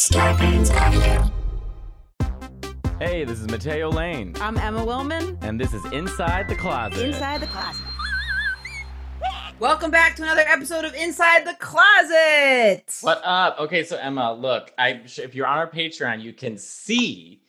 Scarpins Avenue. Hey, this is Matteo Lane, I'm Emma Willmann. and this is Inside the Closet. Inside the Closet. Welcome back to another episode of Inside the Closet. What up? Okay, so Emma, look, I if you're on our Patreon, you can see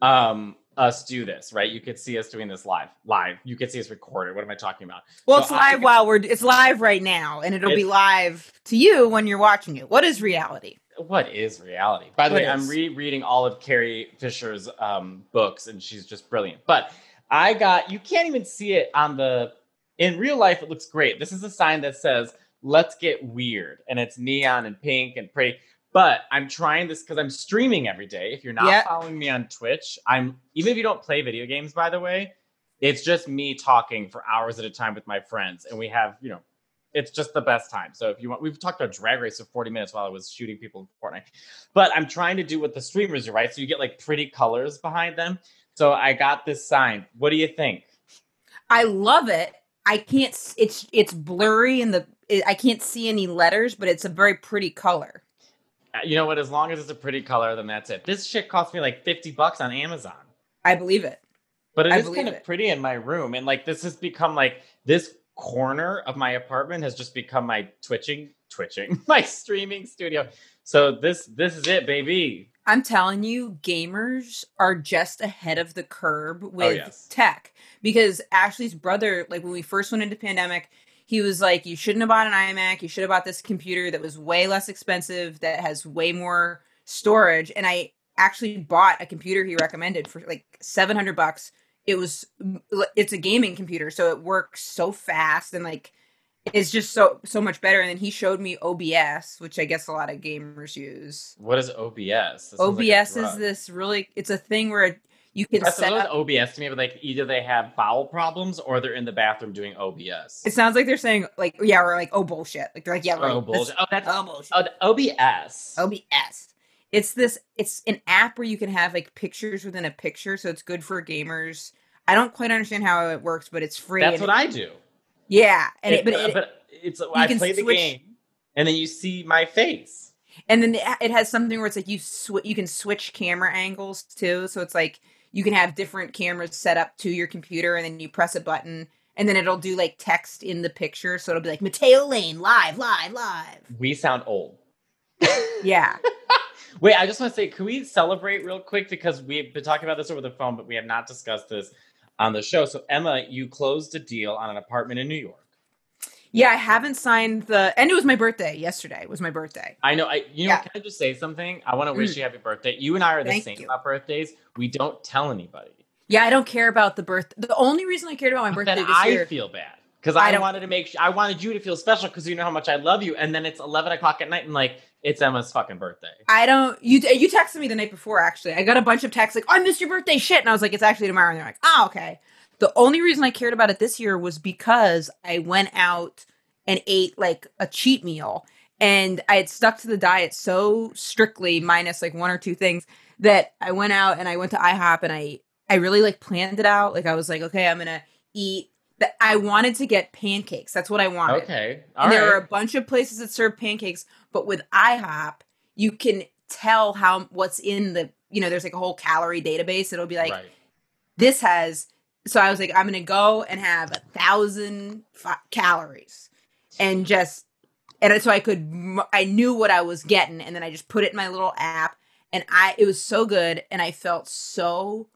um us do this, right? You could see us doing this live. Live. You could see us recorded. What am I talking about? Well, So it's I- live while we're it's live right now, and it'll be It's- live to you when you're watching it. What is reality? What is reality? By the What way, I'm is? rereading all of Carrie Fisher's um, books, and she's just brilliant. But I got you can't even see it on the in real life. It looks great. This is a sign that says "Let's get weird," and it's neon and pink and pretty. But I'm trying this because I'm streaming every day. If you're not Yeah. following me on Twitch, I'm even if you don't play video games, by the way, it's just me talking for hours at a time with my friends, and we have you know it's just the best time. So if you want, we've talked about Drag Race for 40 minutes while I was shooting people in Fortnite. But I'm trying to do what the streamers do, right? So you get like pretty colors behind them. So I got this sign. What do you think? I love it. I can't. It's it's blurry and the it, I can't see any letters, but it's a very pretty color. Uh, You know what? As long as it's a pretty color, then that's it. This shit cost me like 50 bucks on Amazon. I believe it. But it I is kind of it. pretty in my room. And like this has become like this corner of my apartment has just become my twitching, twitching, my streaming studio. So this this is it, baby. I'm telling you, gamers are just ahead of the curb oh, with Oh, yes. tech. Because Ashley's brother, like when we first went into pandemic, he was like, You shouldn't have bought an iMac. You should have bought this computer that was way less expensive, that has way more storage. And I actually bought a computer he recommended for like 700 bucks. It was, it's a gaming computer. So it works so fast and like, it's just so so much better. And then he showed me OBS, which I guess a lot of gamers use. What is OBS? Sounds like OBS is this really it's a thing where you can That's set up OBS to me, but like either they have bowel problems or they're in the bathroom doing OBS. it sounds like they're saying like yeah or like oh bullshit like they're like yeah oh, right, oh bullshit. Oh, that's oh bullshit oh, OBS. OBS it's this it's an app where you can have like pictures within a picture so it's good for gamers I don't quite understand how it works but it's free That's what it- I do. yeah and it, It- but, but it's I play the game, and then you see my face. and then it it has something where it's like you sw- you can switch camera angles too so it's like you can have different cameras set up to your computer and then you press a button and then it'll do like text in the picture so it'll be like matteo lane live live live We sound old. yeah Wait, I just want to say, can we celebrate real quick because we've been talking about this over the phone, but we have not discussed this on the show. So Emma, you closed a deal on an apartment in New York. yeah i haven't signed the and it was my birthday yesterday It was my birthday I know. I you know. Yeah. Can I just say something? I want to wish Mm. you happy birthday. You and I are the Thank same you. about birthdays. We don't tell anybody. yeah i don't care about the birth the only reason i cared about my But birthday then this I year feel bad because I I, wanted to make. Sure, I wanted you to feel special because you know how much I love you. And then it's eleven o'clock at night, and like it's Emma's fucking birthday. I don't. You you texted me the night before. Actually, I got a bunch of texts like, "I missed your birthday, shit," and I was like, "It's actually tomorrow." And they're like, "Oh, okay." The only reason I cared about it this year was because I went out and ate like a cheat meal, and I had stuck to the diet so strictly, minus like one or two things, that I went out and I went to IHOP and I I really like planned it out. Like I was like, okay, I'm gonna eat. That I wanted to get pancakes. That's what I wanted. Okay, all And right. there are a bunch of places that serve pancakes, but with IHOP, you can tell how what's in the you know there's like a whole calorie database. It'll be like right. this has. So I was like, I'm gonna go and have a thousand calories, and just and so I could I knew what I was getting, and then I just put it in my little app, and I it was so good, and I felt so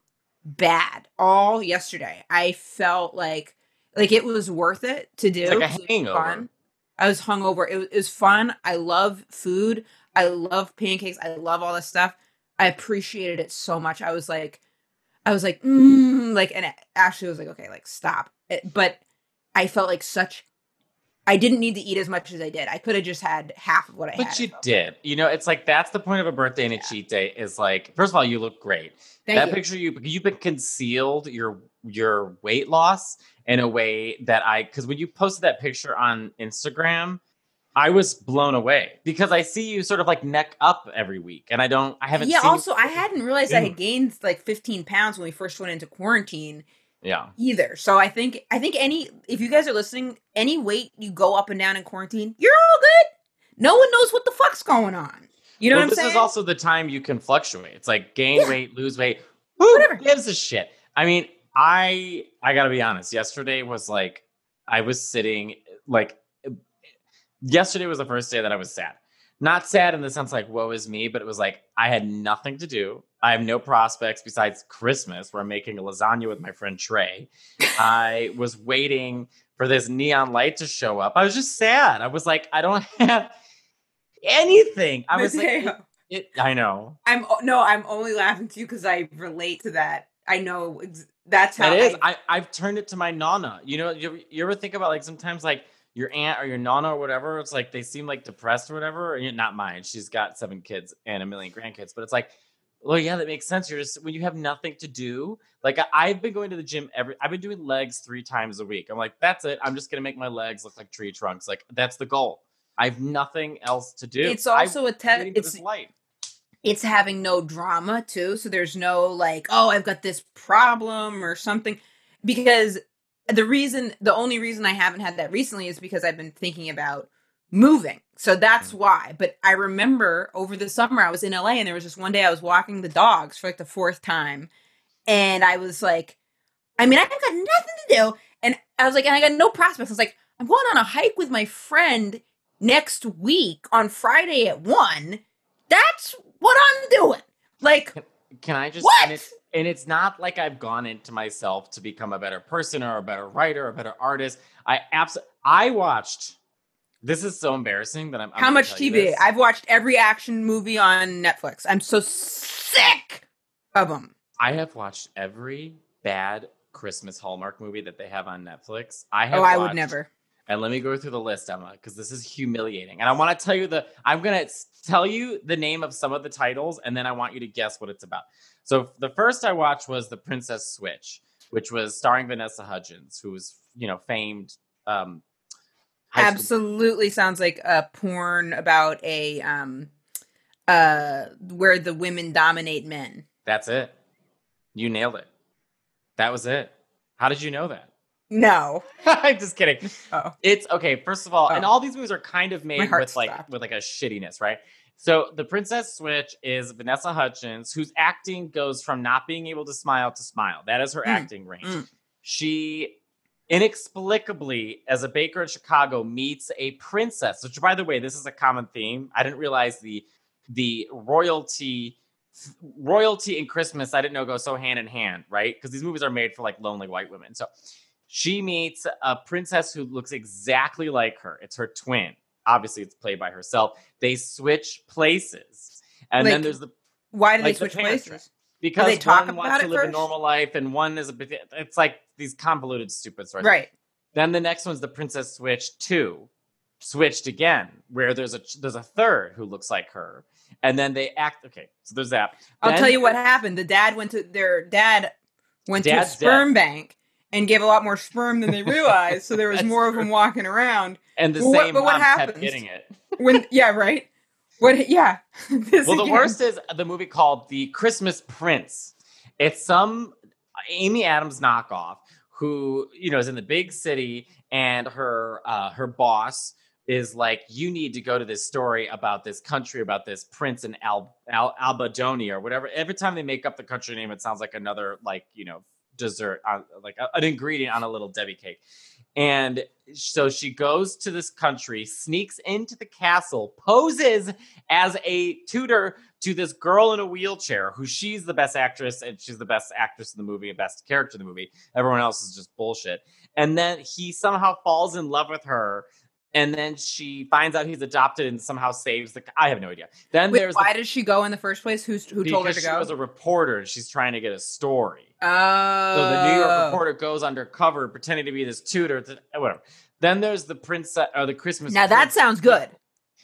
bad all yesterday. I felt like like it was worth it to do. It's like a 'cause it was hangover. fun. I was hungover. It was, it was fun. I love food. I love pancakes. I love all this stuff. I appreciated it so much. I was like, I was like, mm, like, and Ashley was like, okay, like stop. It- but I felt like such. I didn't need to eat as much as I did. I could have just had half of what I had. But you did. You know, it's like that's the point of a birthday and a Yeah. cheat day is like, first of all, you look great. Thank that you. picture you you've been concealed your your weight loss in a way that I because when you posted that picture on Instagram, I was blown away because I see you sort of like neck up every week, and I don't. I haven't. yeah. Also, I hadn't realized I had gained like 15 pounds when we first went into quarantine. Yeah. either. So I think I think any if you guys are listening, any weight you go up and down in quarantine, you're all good. No one knows what the fuck's going on. You know well, what I'm this saying? is also the time you can fluctuate. It's like gain Yeah. weight, lose weight. Who Whatever. gives a shit? I mean, I I gotta be honest. Yesterday was like I was sitting like yesterday was the first day that I was sad. Not sad in the sense like woe is me, but it was like I had nothing to do. I have no prospects besides Christmas, where I'm making a lasagna with my friend Trey. I was waiting for this neon light to show up. I was just sad. I was like, I don't have anything. I was like, Matteo, it, I know. I'm no, I'm only laughing to you because I relate to that. I know ex- that's how That is. I, I, I've turned it to my nana. You know, you, you ever think about like sometimes like your aunt or your nana or whatever, it's like they seem like depressed or whatever. And not mine. She's got seven kids and a million grandkids, but it's like, well, yeah, that makes sense. You're just when you have nothing to do. Like I, I've been going to the gym every. I've been doing legs three times a week. I'm like, that's it. I'm just gonna make my legs look like tree trunks. Like that's the goal. I have nothing else to do. it's I'm also a test. waiting for It's light. it's having no drama too. So there's no like, oh, I've got this problem or something. Because the reason, the only reason I haven't had that recently is because I've been thinking about moving. So that's Mm. why. But I remember over the summer I was in LA and there was just one day I was walking the dogs for like the fourth time. And I was like, I mean, I've got nothing to do. And I was like, and I got no prospects. I was like, I'm going on a hike with my friend next week on Friday at one. That's what I'm doing. Like, Can I just What? And it's, and it's not like I've gone into myself to become a better person or a better writer or a better artist. I absolutely I watched. This is so embarrassing that I'm. I'm How much TV? I've watched every action movie on Netflix. I'm so sick of them. I have watched every bad Christmas Hallmark movie that they have on Netflix. I oh, have. Oh, I would never. And let me go through the list, Emma, because this is humiliating. And I want to tell you the. I'm gonna tell you the name of some of the titles, and then I want you to guess what it's about. So the first I watched was The Princess Switch, which was starring Vanessa Hudgens, who was you know famed. Um, Absolutely sounds like a porn about a um uh where the women dominate men. That's it. You nailed it. That was it. How did you know that? No. I'm just kidding. Oh. It's okay. First of all, and Oh. all these movies are kind of made with like stopped. with like a shittiness, right? So the Princess Switch is Vanessa Hudgens, whose acting goes from not being able to smile to smile. That is her Mm, acting range. mm. She inexplicably, as a baker in Chicago, meets a princess. Which, by the way, this is a common theme. I didn't realize the the royalty royalty and Christmas. I didn't know go so hand in hand, right? Because these movies are made for like lonely white women. So she meets a princess who looks exactly like her. It's her twin. Obviously, it's played by herself. They switch places, and then there's the Why did Like they switch Parent places? Trap. because they talk one about wants to live a normal life, and one is a bit. It's like these convoluted, stupid stories. Right. Then the next one's the Princess Switch two, switched again, where there's a there's a third who looks like her, and then they act. Okay, so there's that. I'll Then tell you what happened. The dad went to their dad went to a sperm bank and gave a lot more sperm than they realized. so there was more of them walking around. And the Well, what- same but what happens? getting it. When yeah, right. What? Yeah. This Well, the worst is the movie called The Christmas Prince. It's some Amy Adams knockoff who you know is in the big city, and her uh, her boss is like, "You need to go to this story about this country, about this prince in Al, Al Albadoni or whatever." Every time they make up the country name, it sounds like another like you know dessert, on, like a- an ingredient on a little Debbie cake. And so she goes to this country, sneaks into the castle, poses as a tutor to this girl in a wheelchair who she's the best actress and she's the best actress in the movie and best character in the movie. Everyone else is just bullshit. And then he somehow falls in love with her. And then she finds out he's adopted and somehow saves the. I have no idea. Then Wait, there's why the, did she go in the first place? Who's who told her to because she go? was a reporter and she's trying to get a story. Oh, So the New York reporter goes undercover, pretending to be this tutor. Whatever. Then there's the princess or the Christmas. Now that sounds good.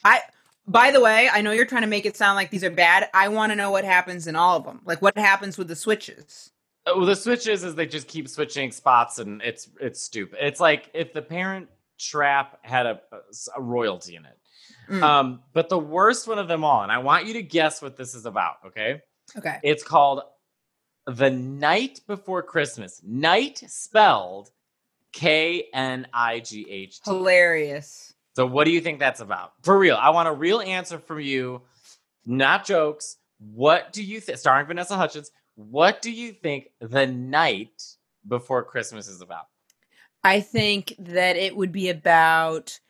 I. By the way, I know you're trying to make it sound like these are bad. I want to know what happens in all of them. Like what happens with the switches. Uh, Well, the switches is they just keep switching spots, and it's it's stupid. It's like if the Parent Trap had a, a royalty in it. Mm. Um, but the worst one of them all, and I want you to guess what this is about. Okay, Okay. it's called "The Night Before Christmas." Night spelled K N I G H T. Hilarious. So, what do you think that's about? For real, I want a real answer from you. not jokes. What do you think? Starring Vanessa Hudgens. What do you think the night before Christmas is about? I think that it would be about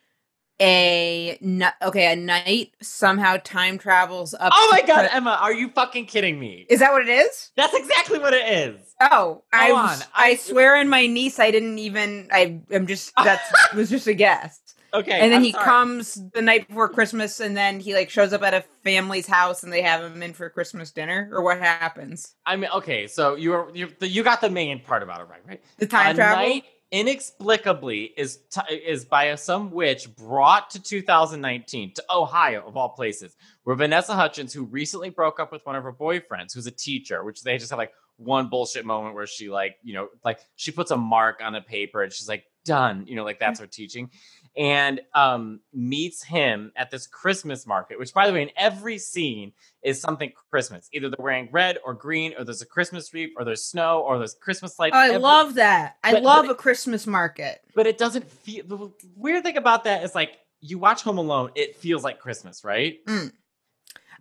a okay a night somehow time travels up. Oh my god, pre- Emma, are you fucking kidding me? is that what it is? That's exactly what it is. Oh, I on. I, I- swear in my niece I didn't even I am just that was just a guess. Okay. and then I'm he sorry. comes the night before Christmas and then he like shows up at a family's house and they have him in for Christmas dinner or what happens? I mean, okay, so you were you you got the main part about it right, right? The time a travel? night inexplicably is t- is by some witch brought to 2019 to Ohio of all places, where Vanessa Hudgens, who recently broke up with one of her boyfriends, who's a teacher, which they just have like one bullshit moment where she like you know like she puts a mark on a paper and she's like done, you know, like that's her teaching, and um meets him at this Christmas market, which by the way in every scene is something Christmas. Either they're wearing red or green, or there's a Christmas wreath, or there's snow, or there's Christmas lights. Oh, I Every- love that. I But- love but- a Christmas market. but it doesn't feel the weird thing about that is like you watch Home Alone, it feels like Christmas, right? Mm.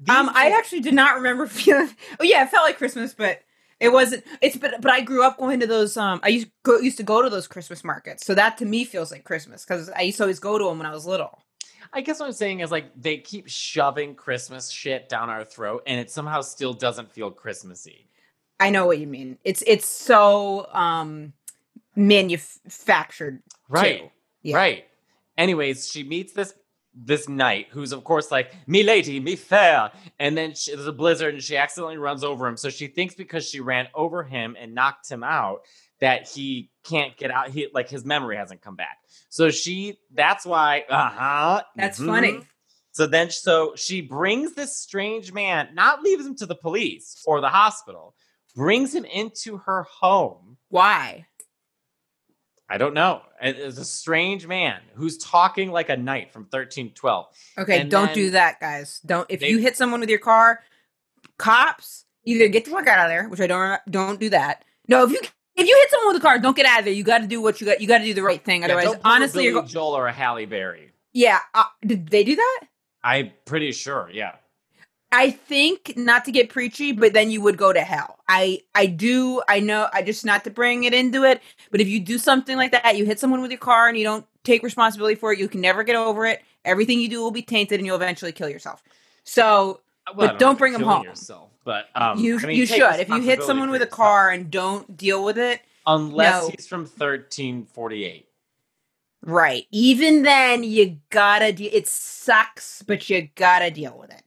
Um, I actually did not remember feeling. Oh yeah, it felt like Christmas, but it wasn't. It's but but I grew up going to those. Um, I used go, used to go to those Christmas markets, so that to me feels like Christmas because I used to always go to them when I was little. I guess what I'm saying is like they keep shoving Christmas shit down our throat, and it somehow still doesn't feel Christmassy. I know what you mean. It's it's so um manufactured, Right. too. Yeah. Right. Anyways, she meets this this knight who's of course like me lady me fair and then she, there's a blizzard and she accidentally runs over him so she thinks because she ran over him and knocked him out that he can't get out he like his memory hasn't come back so she that's why uh-huh That's mhm. funny. so then so she brings this strange man not leaves him to the police or the hospital brings him into her home Why? I don't know. It is a strange man who's talking like a knight from 1312. Okay, And don't do that, guys. Don't if they- you hit someone with your car, cops either get the fuck out of there, which I don't don't do that. No, if you if you hit someone with a car, don't get out of there. You got to do what you got. You got to do the right thing. Yeah, Otherwise, a honestly, you're go- Joel or a Halle Berry. yeah. Uh, did they do that? I'm pretty sure. Yeah. I think not to get preachy, but then you would go to hell. I I do I know I just not to bring it into it, but if you do something like that, you hit someone with your car and you don't take responsibility for it, you can never get over it. Everything you do will be tainted, and you'll eventually kill yourself. So Well, But know don't bring you're 'em killing home. Yourself, but um, you I mean, you should. If you hit someone with a car and don't deal with it, unless No. he's from 1348. right? Even then, you gotta. De- it sucks, but you gotta deal with it.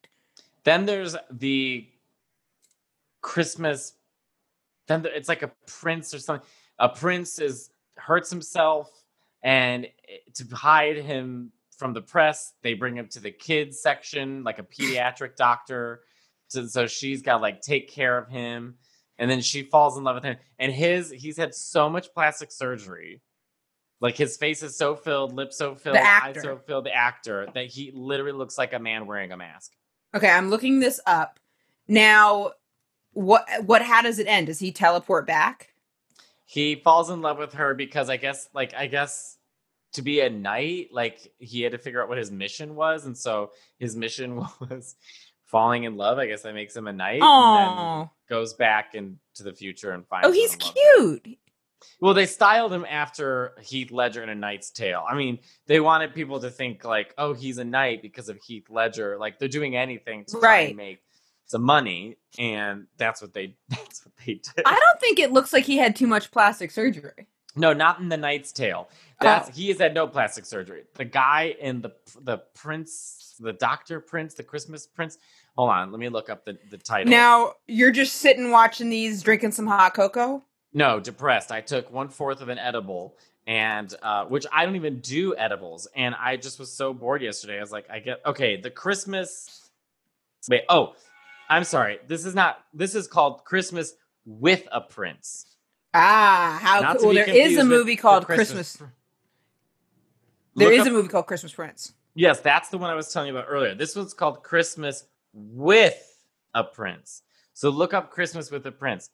Then there's the Christmas. Then there, it's like a prince or something. A prince is hurts himself, and to hide him from the press, they bring him to the kids section, like a pediatric doctor. So, so she's got like take care of him, and then she falls in love with him. And his he's had so much plastic surgery. Like his face is so filled, lips so filled, eyes so filled, the actor that he literally looks like a man wearing a mask. Okay, I'm looking this up now. What what? How does it end? Does he teleport back? he falls in love with her because I guess like I guess to be a knight, like he had to figure out what his mission was, and so his mission was falling in love. I guess that makes him a knight. And then goes back into the future and finds. oh, he's cute. Well, they styled him after Heath Ledger in A Knight's Tale. I mean, they wanted people to think like, oh, he's a knight because of Heath Ledger. Like they're doing anything to try Right. and make some money, and that's what they that's what they did. I don't think it looks like he had too much plastic surgery. No, not in the Knight's Tale. That's he has had no plastic surgery. The guy in the the prince, the Doctor Prince, the Christmas Prince. Hold on, let me look up the the title. Now you're just sitting watching these, drinking some hot cocoa. No, depressed. I took one fourth of an edible, and uh, which I don't even do edibles, and I just was so bored yesterday. I was like, I get okay. The Christmas. Wait, oh, I'm sorry. This is not. This is called Christmas with a Prince. Ah, how cool! be There is a movie the called Christmas. Pr- There Look is up- a movie called Christmas Prince. Yes, that's the one I was telling you about earlier. This one's called Christmas with a Prince. So look up Christmas with a Prince.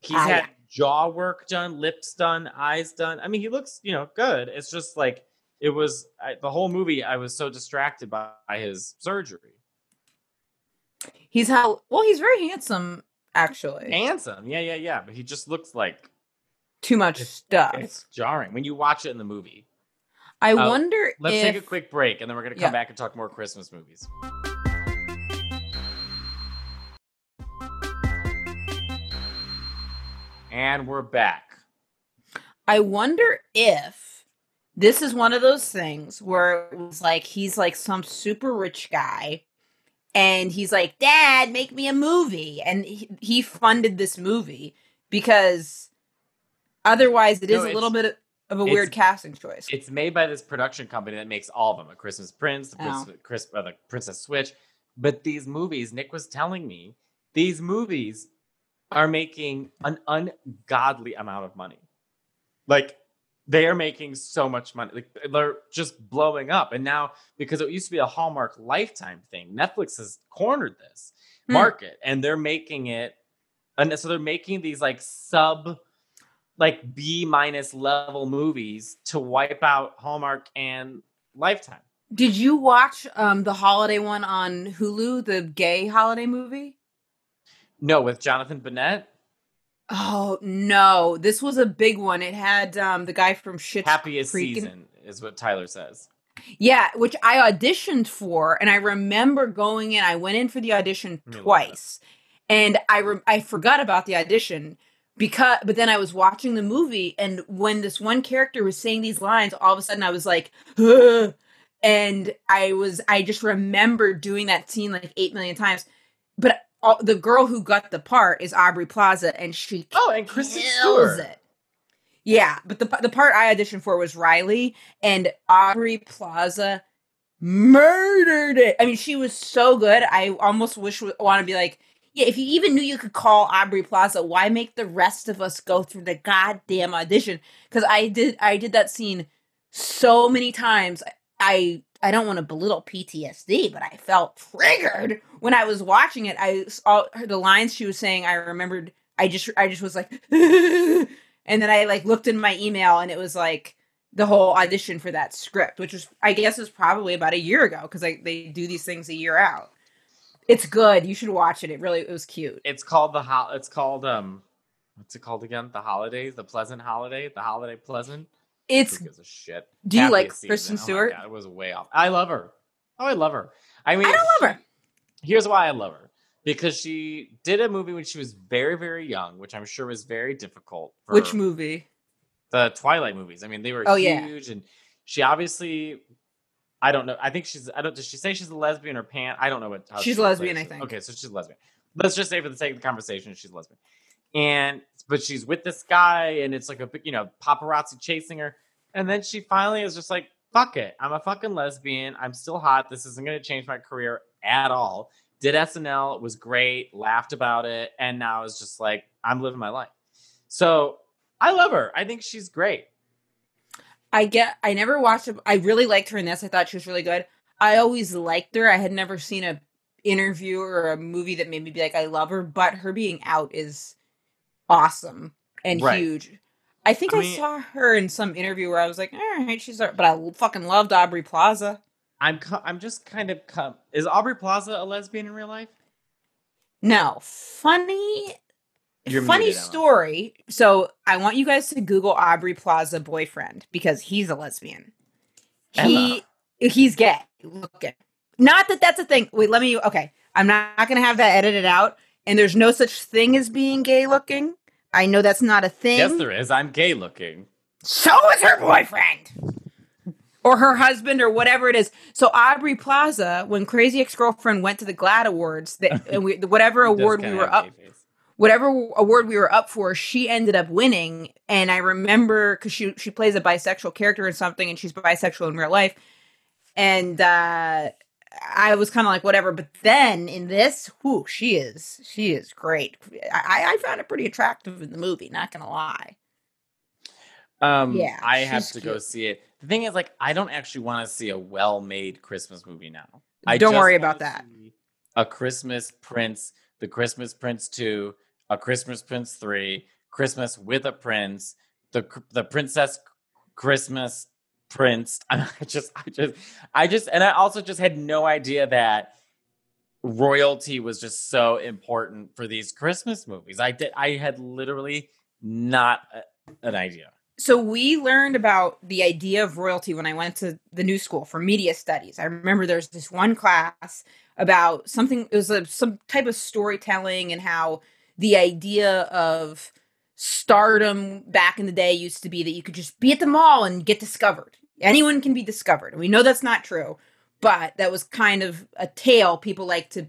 He's Ah, had. Jaw work done, lips done, eyes done. I mean, he looks, you know, good. It's just like it was I, the whole movie. I was so distracted by, by his surgery. He's how well, he's very handsome, actually. Handsome, yeah, yeah, yeah. But he just looks like Too much stuff. it's jarring when you watch it in the movie. I Uh, wonder Let's if take a quick break, and then we're gonna come Yeah. back and talk more Christmas movies. And we're back. I wonder if this is one of those things where it was like he's like some super rich guy and he's like, Dad, make me a movie. And he, he funded this movie because otherwise it No, is a little bit of a weird casting choice. It's made by this production company that makes all of them: A Christmas Prince, The, Oh. Prince, Chris, uh, the Princess Switch. But these movies, Nick was telling me, these movies are making an ungodly amount of money. Like they are making so much money. Like they're just blowing up. And now, because it used to be a Hallmark Lifetime thing, Netflix has cornered this Hmm. market, and they're making it. And so they're making these like sub like B minus level movies to wipe out Hallmark and Lifetime. Did you watch um the holiday one on Hulu, the gay holiday movie? No, with Jonathan Bennett, Oh no, this was a big one. It had um the guy from Schitt's happiest Creek season is what Tyler says. Yeah, which I auditioned for, and I remember going in. I went in for the audition twice, and I re- I forgot about the audition because. But then I was watching the movie, and when this one character was saying these lines, all of a sudden I was like, "Ugh," and I was I just remember doing that scene like eight million times. But all, the girl who got the part is Aubrey Plaza, and she Oh, and Kristen kills Stewart. it. Yeah, but the the part I auditioned for was Riley, and Aubrey Plaza murdered it. I mean, she was so good. I almost wish want to be like, yeah. If you even knew you could call Aubrey Plaza, why make the rest of us go through the goddamn audition? Because I did I did that scene so many times. I I don't want to belittle PTSD, but I felt triggered when I was watching it. I saw the lines she was saying. I remembered. I just I just was like, and then I like looked in my email, and it was like the whole audition for that script, which was I guess was probably about a year ago because they do these things a year out. It's good. You should watch it. It really it was cute. It's called the ho- It's called um, what's it called again? The holiday, the pleasant holiday, the holiday pleasant. It's Who gives a shit? Do you like Happiest Kristen. Oh Stewart? Oh God, it was way off. I love her. Oh, I love her. I mean, I don't love her. Here's why I love her because she did a movie when she was very, very young, which I'm sure was very difficult. For Which movie? The Twilight movies. I mean, they were Oh, yeah. huge, and she obviously. I don't know. I think she's. I don't. Does she say she's a lesbian or pan? I don't know what. She's she lesbian, plays I think. Okay, so she's a lesbian. Let's just say for the sake of the conversation, she's a lesbian. And but she's with this guy, and it's like a you know, paparazzi chasing her, and then she finally is just like, "Fuck it, I'm a fucking lesbian. I'm still hot. This isn't going to change my career at all." Did SNL, it was great, laughed about it, and now is just like, I'm living my life. So I love her. I think she's great. I get. I never watched. I really liked her in this. I thought she was really good. I always liked her. I had never seen a interview or a movie that made me be like, I love her. But her being out is awesome and Right. huge. I think I I, mean- saw her in some interview where I was like, all right, she's. But I fucking loved Aubrey Plaza. I'm I'm just kind of com- is Aubrey Plaza a lesbian in real life? No, funny, You're funny muted, Emma. story. So I want you guys to Google Aubrey Plaza boyfriend because he's a lesbian. He he's gay. Look at not that that's a thing. Wait, let me. Okay, I'm not, not gonna have that edited out. And there's no such thing as being gay looking. I know that's not a thing. Yes, there is. I'm gay looking. So is her boyfriend. Or her husband, or whatever it is. So Aubrey Plaza, when Crazy Ex Girlfriend went to the GLAAD Awards, that and we, whatever award we were up, whatever award we were up for, she ended up winning. And I remember because she she plays a bisexual character in something, and she's bisexual in real life. And uh, I was kind of like, whatever. But then in this, whoo, she is she is great. I, I found it pretty attractive in the movie. Not gonna lie. Um, Yeah, I have to go see it. The thing is, like, I don't actually want to see a well-made Christmas movie now. I Don't worry about that. A Christmas Prince, The Christmas Prince Two, A Christmas Prince Three, Christmas with a Prince, the the Princess Christmas Prince. I just, I just, I just, and I also just had no idea that royalty was just so important for these Christmas movies. I did I had literally not a, an idea. So we learned about the idea of royalty when I went to the new school for media studies. I remember there's this one class about something it was a, some type of storytelling and how the idea of stardom back in the day used to be that you could just be at the mall and get discovered. Anyone can be discovered. We know that's not true, but that was kind of a tale people like to,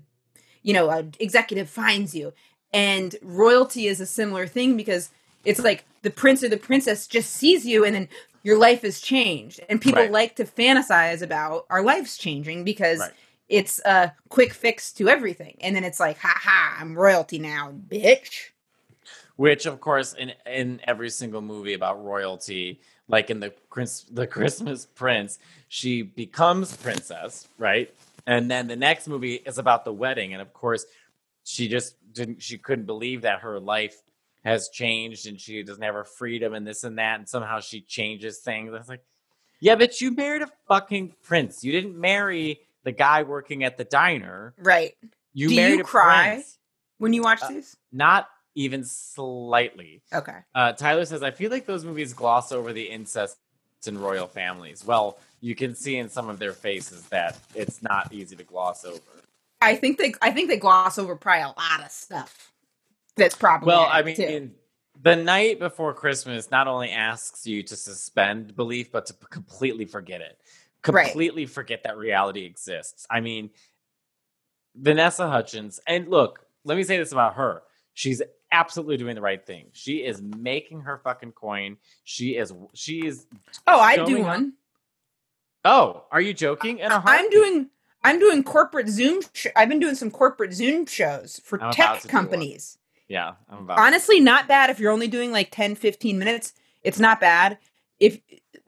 you know, an executive finds you. And royalty is a similar thing because it's like the prince or the princess just sees you and then your life has changed. And people Right. like to fantasize about our lives changing because Right. it's a quick fix to everything. And then it's like, ha ha, I'm royalty now, bitch. Which, of course, in in every single movie about royalty, like in the the Christmas Prince, she becomes princess, right? And then the next movie is about the wedding, and of course, she just didn't. She couldn't believe that her life has changed, and she doesn't have her freedom, and this and that, and somehow she changes things. I was like, yeah, but you married a fucking prince. You didn't marry the guy working at the diner. Right. You Do married you cry? prince. When you watch Uh, these? Not even slightly. Okay. Uh, Tyler says, I feel like those movies gloss over the incest in royal families. Well, you can see in some of their faces that it's not easy to gloss over. I think they I think they gloss over probably a lot of stuff. That's probably Well, I mean, the night before Christmas not only asks you to suspend belief, but to completely forget it. Right. Completely forget that reality exists. I mean, Vanessa Hudgens, and look, let me say this about her. She's absolutely doing the right thing. She is making her fucking coin. She is she is oh, I'd do one. Oh, are you joking? In a I'm doing I'm doing corporate Zoom. Sh- I've been doing some corporate Zoom shows for I'm tech companies. Yeah, I'm about. Honestly, not bad if you're only doing like 10, 15 minutes. It's not bad. If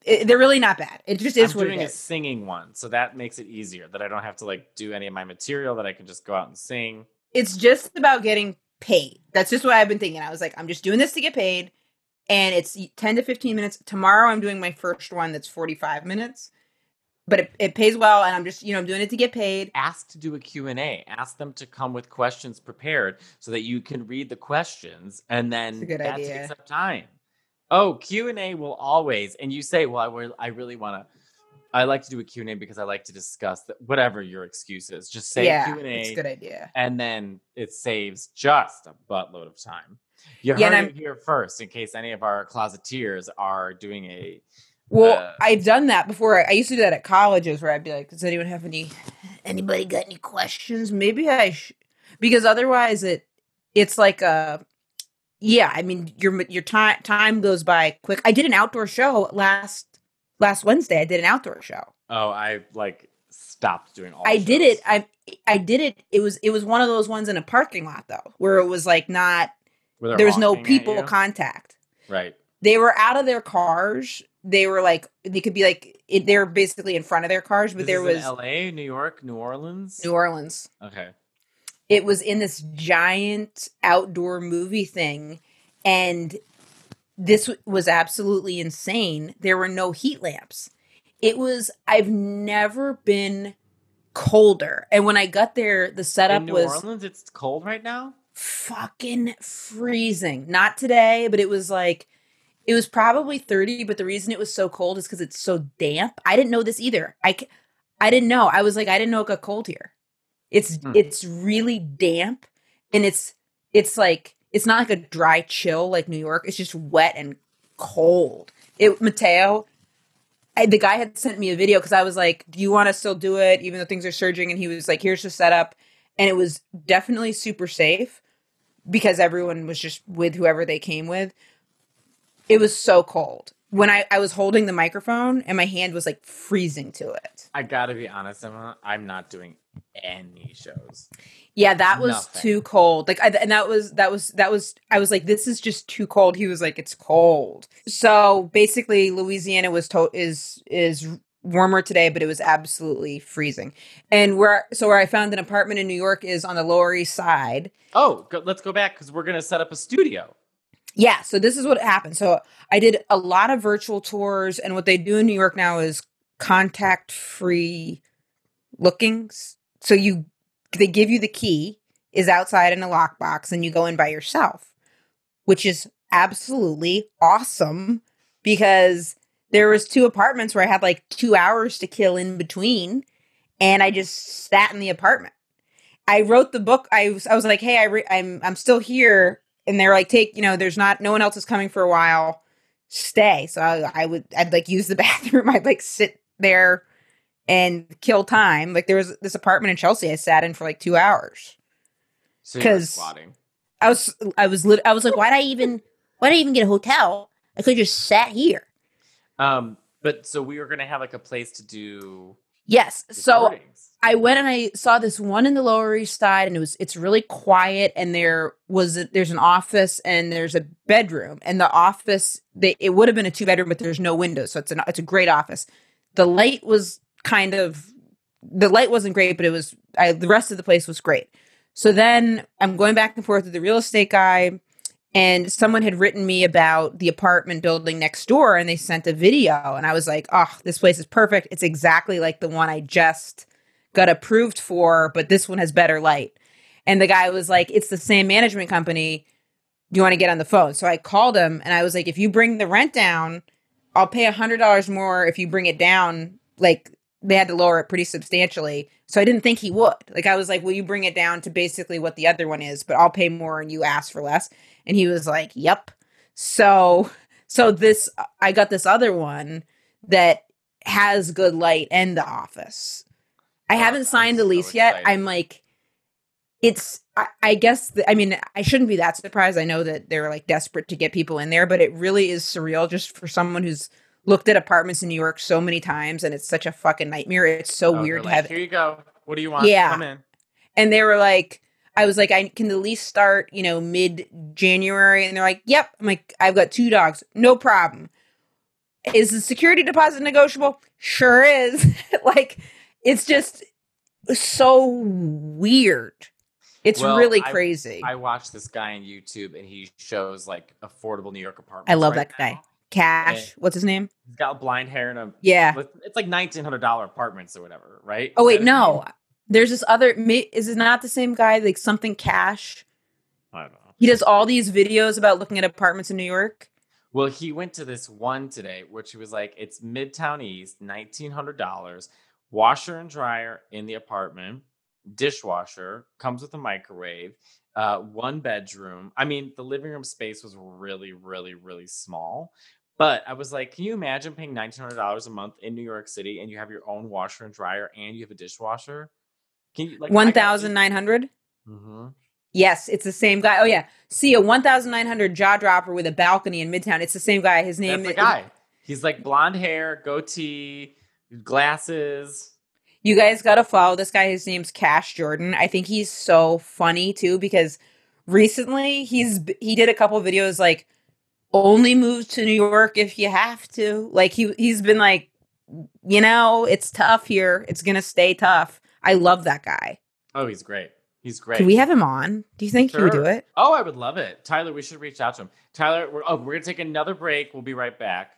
it, they're really not bad. It just is I'm what doing it a singing one, so that makes it easier. That I don't have to like do any of my material. That I can just go out and sing. It's just about getting paid. That's just what I've been thinking. I was like, I'm just doing this to get paid, and it's 10 to 15 minutes. Tomorrow, I'm doing my first one that's 45 minutes, but it, it pays well, and I'm just you know I'm doing it to get paid. Ask to do a Q and A. Ask them to come with questions prepared, so that you can read the questions, and then That's a good that idea. takes up time. Oh, Q and A will always, and you say, "Well, I, will- I really want to." I like to do a Q and A because I like to discuss the, whatever your excuse is. Just say yeah, Q&A. it's a good idea. and then it saves just a buttload of time. You Yeah, heard it here first, in case any of our closeteers are doing a. Well, Uh, I've done that before. I used to do that at colleges where I'd be like, "Does anyone have any? Anybody got any questions? Maybe I sh-, because otherwise it it's like a yeah. I mean, your your time time goes by quick. I did an outdoor show last last Wednesday. I did an outdoor show. Oh, I like stopped doing all. I did it. I I did it. It was it was one of those ones in a parking lot though, where it was like not there was no people contact. right. they were out of their cars. They were like they could be like it, they were basically in front of their cars, but This there was in L.A., New York, New Orleans. New Orleans. okay. It was in this giant outdoor movie thing, and this was absolutely insane. There were no heat lamps. It was I've never been colder, and when I got there, the setup in New was Orleans, it's cold right now. fucking freezing. Not today, but it was like it was probably 30, but the reason it was so cold is cuz it's so damp. I didn't know this either. I, I didn't know. I was like I didn't know it got cold here. It's Hmm. it's really damp and it's it's like it's not like a dry chill like New York. It's just wet and cold. It Matteo I, the guy had sent me a video because I was like, "Do you want to still do it, even though things are surging?" And he was like, "Here's the setup," and it was definitely super safe because everyone was just with whoever they came with. It was so cold when I I was holding the microphone and my hand was like freezing to it. I gotta be honest, Emma. I'm not doing any shows. Yeah, that was Nothing. too cold. Like, I, and that was that was that was. I was like, this is just too cold. He was like, it's cold. So basically, Louisiana was to- is is warmer today, but it was absolutely freezing. And where so where I found an apartment in New York is on the Lower East Side. Oh, go, let's go back because we're gonna set up a studio. Yeah, so this is what happened. So I did a lot of virtual tours, and what they do in New York now is contact free lookings. So you they give you the key is outside in a lockbox and you go in by yourself, which is absolutely awesome because there was two apartments where I had like 2 hours to kill in between and I just sat in the apartment. I wrote the book. I was, I was like, "Hey, I re- I'm I'm still here." And they're like, "Take, you know, there's not no one else is coming for a while. Stay." So I, I would I'd like use the bathroom. I'd like sit there and kill time. Like there was this apartment in Chelsea I sat in for like 2 hours. So you were 'Cause- squatting. I was I was lit- I was like, why did I even why did I even get a hotel? I could just sat here. Um, but so we were gonna have like a place to do. Yes. So. I went and I saw this one in the Lower East Side, and it was it's really quiet. And there was a, there's an office and there's a bedroom, and the office they it would have been a two bedroom, but there's no windows, so it's an it's a great office. The light was kind of the light wasn't great, but it was I, the rest of the place was great. So then I'm going back and forth with the real estate guy, and someone had written me about the apartment building next door, and they sent a video, and I was like, oh, this place is perfect. It's exactly like the one I just got approved for, but this one has better light. And the guy was like, it's the same management company. Do you want to get on the phone? So I called him and I was like, if you bring the rent down, I'll pay a hundred dollars more if you bring it down. Like they had to lower it pretty substantially. So I didn't think he would. Like I was like, will you bring it down to basically what the other one is, but I'll pay more and you ask for less. And he was like, yep. So so this I got this other one that has good light and the office. I Oh, haven't I'm signed the so lease yet. I'm like, it's. I, I guess. The, I mean, I shouldn't be that surprised. I know that they're like desperate to get people in there, but it really is surreal just for someone who's looked at apartments in New York so many times, and it's such a fucking nightmare. It's so Oh, weird to like, have. Here you go. What do you want? Yeah. Come in. And they were like, I was like, I can the lease start, you know, mid January, and they're like, Yep. I'm like, I've got two dogs, no problem. Is the security deposit negotiable? Sure is. like, it's just so weird. It's Well, really crazy. I watched this guy on YouTube and he shows like affordable New York apartments. I love right that guy. Cash. What's his name? He's got blind hair and a. Yeah. It's like nineteen hundred dollar apartments or whatever, right? Oh wait, no. name? There's this other. Is it not the same guy? Like something Cash. I don't know. He does all these videos about looking at apartments in New York. Well, he went to this one today, which he was like, it's Midtown East, nineteen hundred dollars, washer and dryer in the apartment, dishwasher comes with a microwave, uh, one bedroom. I mean, the living room space was really, really, really small. But I was like, can you imagine paying nineteen hundred dollars a month in New York City and you have your own washer and dryer and you have a dishwasher? Can you like One thousand nine hundred. Mm-hmm. Yes, it's the same guy. Oh yeah, see a one thousand nine hundred jaw dropper with a balcony in Midtown. It's the same guy. His name That's the is guy. He's like blonde hair, goatee, glasses. You guys got to follow this guy. His name's Cash Jordan. I think he's so funny too because recently he's he did a couple videos like only move to New York if you have to. Like he he's been like you know, it's tough here. It's going to stay tough. I love that guy. Oh, he's great. He's great. Can we have him on? Do you think he would do it? Oh, I would love it. Tyler, we should reach out to him. Tyler, we're, oh, we're going to take another break. We'll be right back.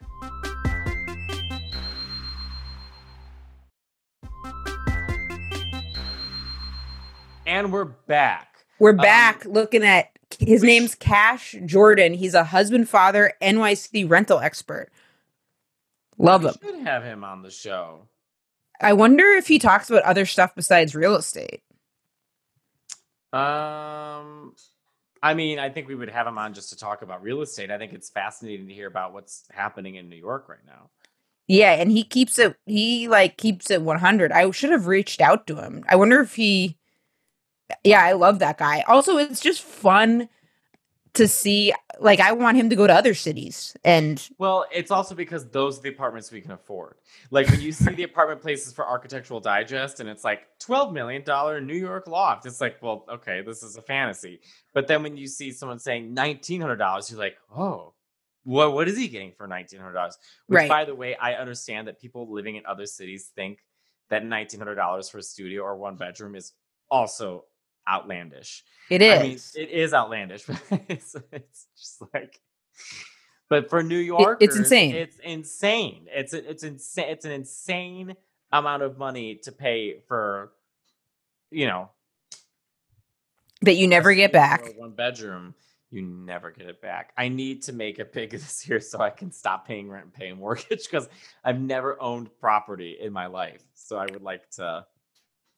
And we're back. We're Um, back looking at his name's Cash Jordan. He's a husband, father, NYC rental expert. Love we him. should have him on the show. I wonder if he talks about other stuff besides real estate. Um, I mean, I think we would have him on just to talk about real estate. I think it's fascinating to hear about what's happening in New York right now. Yeah, and he keeps it he like keeps it 100. I should have reached out to him. I wonder if he Yeah, I love that guy. Also, it's just fun to see like I want him to go to other cities and Well, it's also because those are the apartments we can afford. Like when you see the apartment places for Architectural Digest and it's like $12 million New York loft, it's like, well, okay, this is a fantasy. But then when you see someone saying $1,900, you're like, oh, what, what is he getting for $1,900? Which, Right. by the way, I understand that people living in other cities think that $1,900 for a studio or one bedroom is also outlandish. it is. I mean, it is outlandish, it's, it's just like. But for New York, insane. It's insane. It's it's insane. It's an insane amount of money to pay for, you know, that you never get back. One bedroom, you never get it back. I need to make it big this year so I can stop paying rent and paying mortgage because I've never owned property in my life. So I would like to.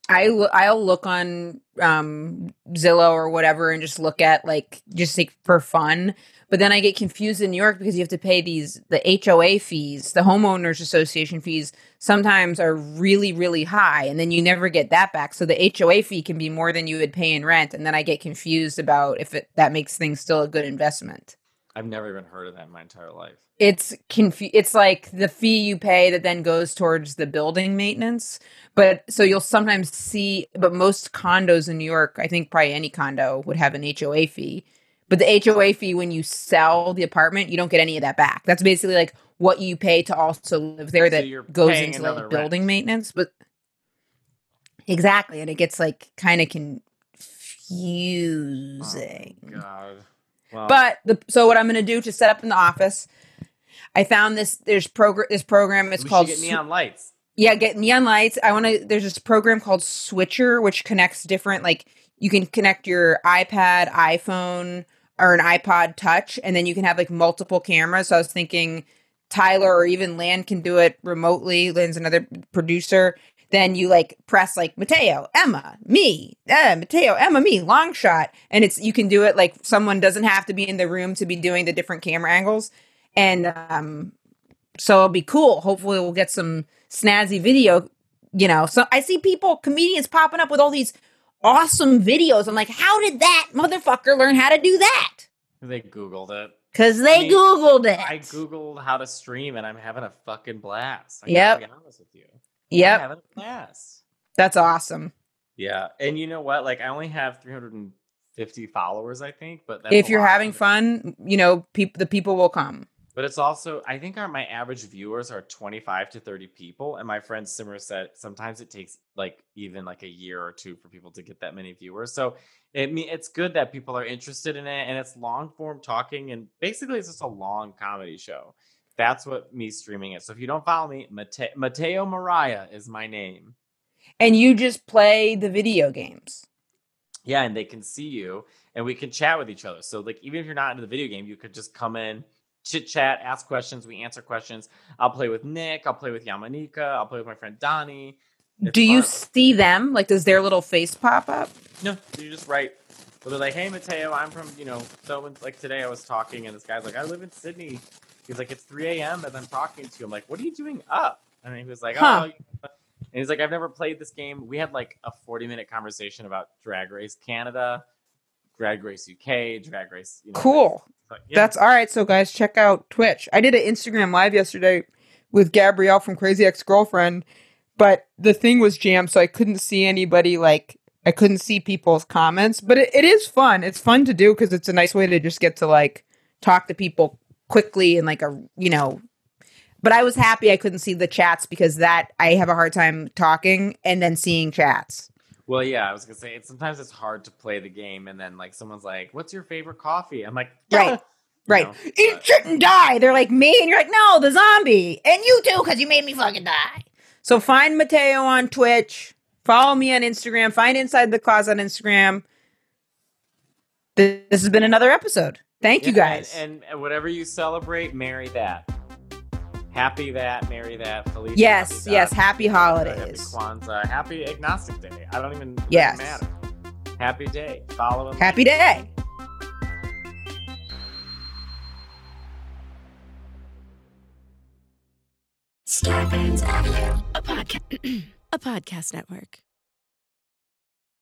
I l- I'll look on um, Zillow or whatever and just look at like just like for fun. But then I get confused in New York because you have to pay these the HOA fees, the homeowners association fees sometimes are really really high and then you never get that back. So the HOA fee can be more than you would pay in rent and then I get confused about if it, that makes things still a good investment. I've never even heard of that in my entire life. It's confu- it's like the fee you pay that then goes towards the building maintenance. But so you'll sometimes see but most condos in New York, I think probably any condo would have an HOA fee but the HOA fee when you sell the apartment, you don't get any of that back. That's basically like what you pay to also live there that So goes into like building rent. maintenance. But exactly, and it gets like kind of confusing. Oh, God. But the so what I'm going to do to set up in the office, I found this. There's program. This program. It's we called get neon lights. yeah, get neon lights. I want to. There's this program called Switcher, which connects different. Like you can connect your iPad, iPhone, or an iPod Touch, and then you can have like multiple cameras. So I was thinking Tyler or even Land can do it remotely. Land's another producer. Then you like press like Matteo, Emma, me, uh, Matteo, Emma, me, long shot, and it's you can do it like someone doesn't have to be in the room to be doing the different camera angles, and um, so it'll be cool. Hopefully, we'll get some snazzy video. You know, so I see people, comedians popping up with all these awesome videos. I'm like, how did that motherfucker learn how to do that? They Googled it. Because they I mean, Googled it. I Googled how to stream and I'm having a fucking blast. I Yep. be honest with you. I'm Yep, having a blast. that's awesome. Yeah. And you know what? Like I only have 350 followers, I think, but that's if you're having fun, you know, peop- the people will come. But it's also, I think our my average viewers are 25 to 30 people. And my friend Simmer said sometimes it takes like even like a year or two for people to get that many viewers. So it me it's good that people are interested in it and it's long form talking and basically it's just a long comedy show. That's what me streaming is. So if you don't follow me, Mate- Matteo Mariah is my name. And you just play the video games. Yeah, and they can see you and we can chat with each other. So like even if you're not into the video game, you could just come in, chit chat, ask questions, we answer questions. I'll play with Nick, I'll play with Yamanika, I'll play with my friend Donnie. It's Do you fun. see them? Like, does their little face pop up? No, you just write. So they're like, "Hey, Matteo, I'm from you know." So like today, I was talking, and this guy's like, "I live in Sydney." He's like, "It's 3 a.m. and I'm talking to him. Like, "What are you doing up?" And he was like, oh, Huh. "Oh." And he's like, "I've never played this game." We had like a 40 minute conversation about Drag Race Canada, Drag Race UK, Drag Race. You know, Cool. but, yeah. That's all right. So, guys, check out Twitch. I did an Instagram live yesterday with Gabrielle from Crazy Ex Girlfriend, but the thing was jammed, so I couldn't see anybody. Like, I couldn't see people's comments. But it, it is fun. It's fun to do because it's a nice way to just get to like talk to people quickly and like a you know. But I was happy I couldn't see the chats because that I have a hard time talking and then seeing chats. Well, yeah, I was gonna say it's sometimes it's hard to play the game, and then like someone's like, "What's your favorite coffee?" I'm like, Right. Ah. "You Right. know, Eat but- shit and die. They're like me, and you're like, no, the zombie. And you too, because you made me fucking die. So find Matteo on Twitch. Follow me on Instagram. Find Inside the Closet on Instagram. This has been another episode. Thank you Yeah, guys. And, and whatever you celebrate, marry that. Happy that, marry that. Feliz. yes, happy yes. that, Happy Happy holidays. Kwanzaa. Happy Agnostic Day. I don't even Yes. matter. Happy day. Follow and Happy day. Starburns Audio, a podcast, a podcast network.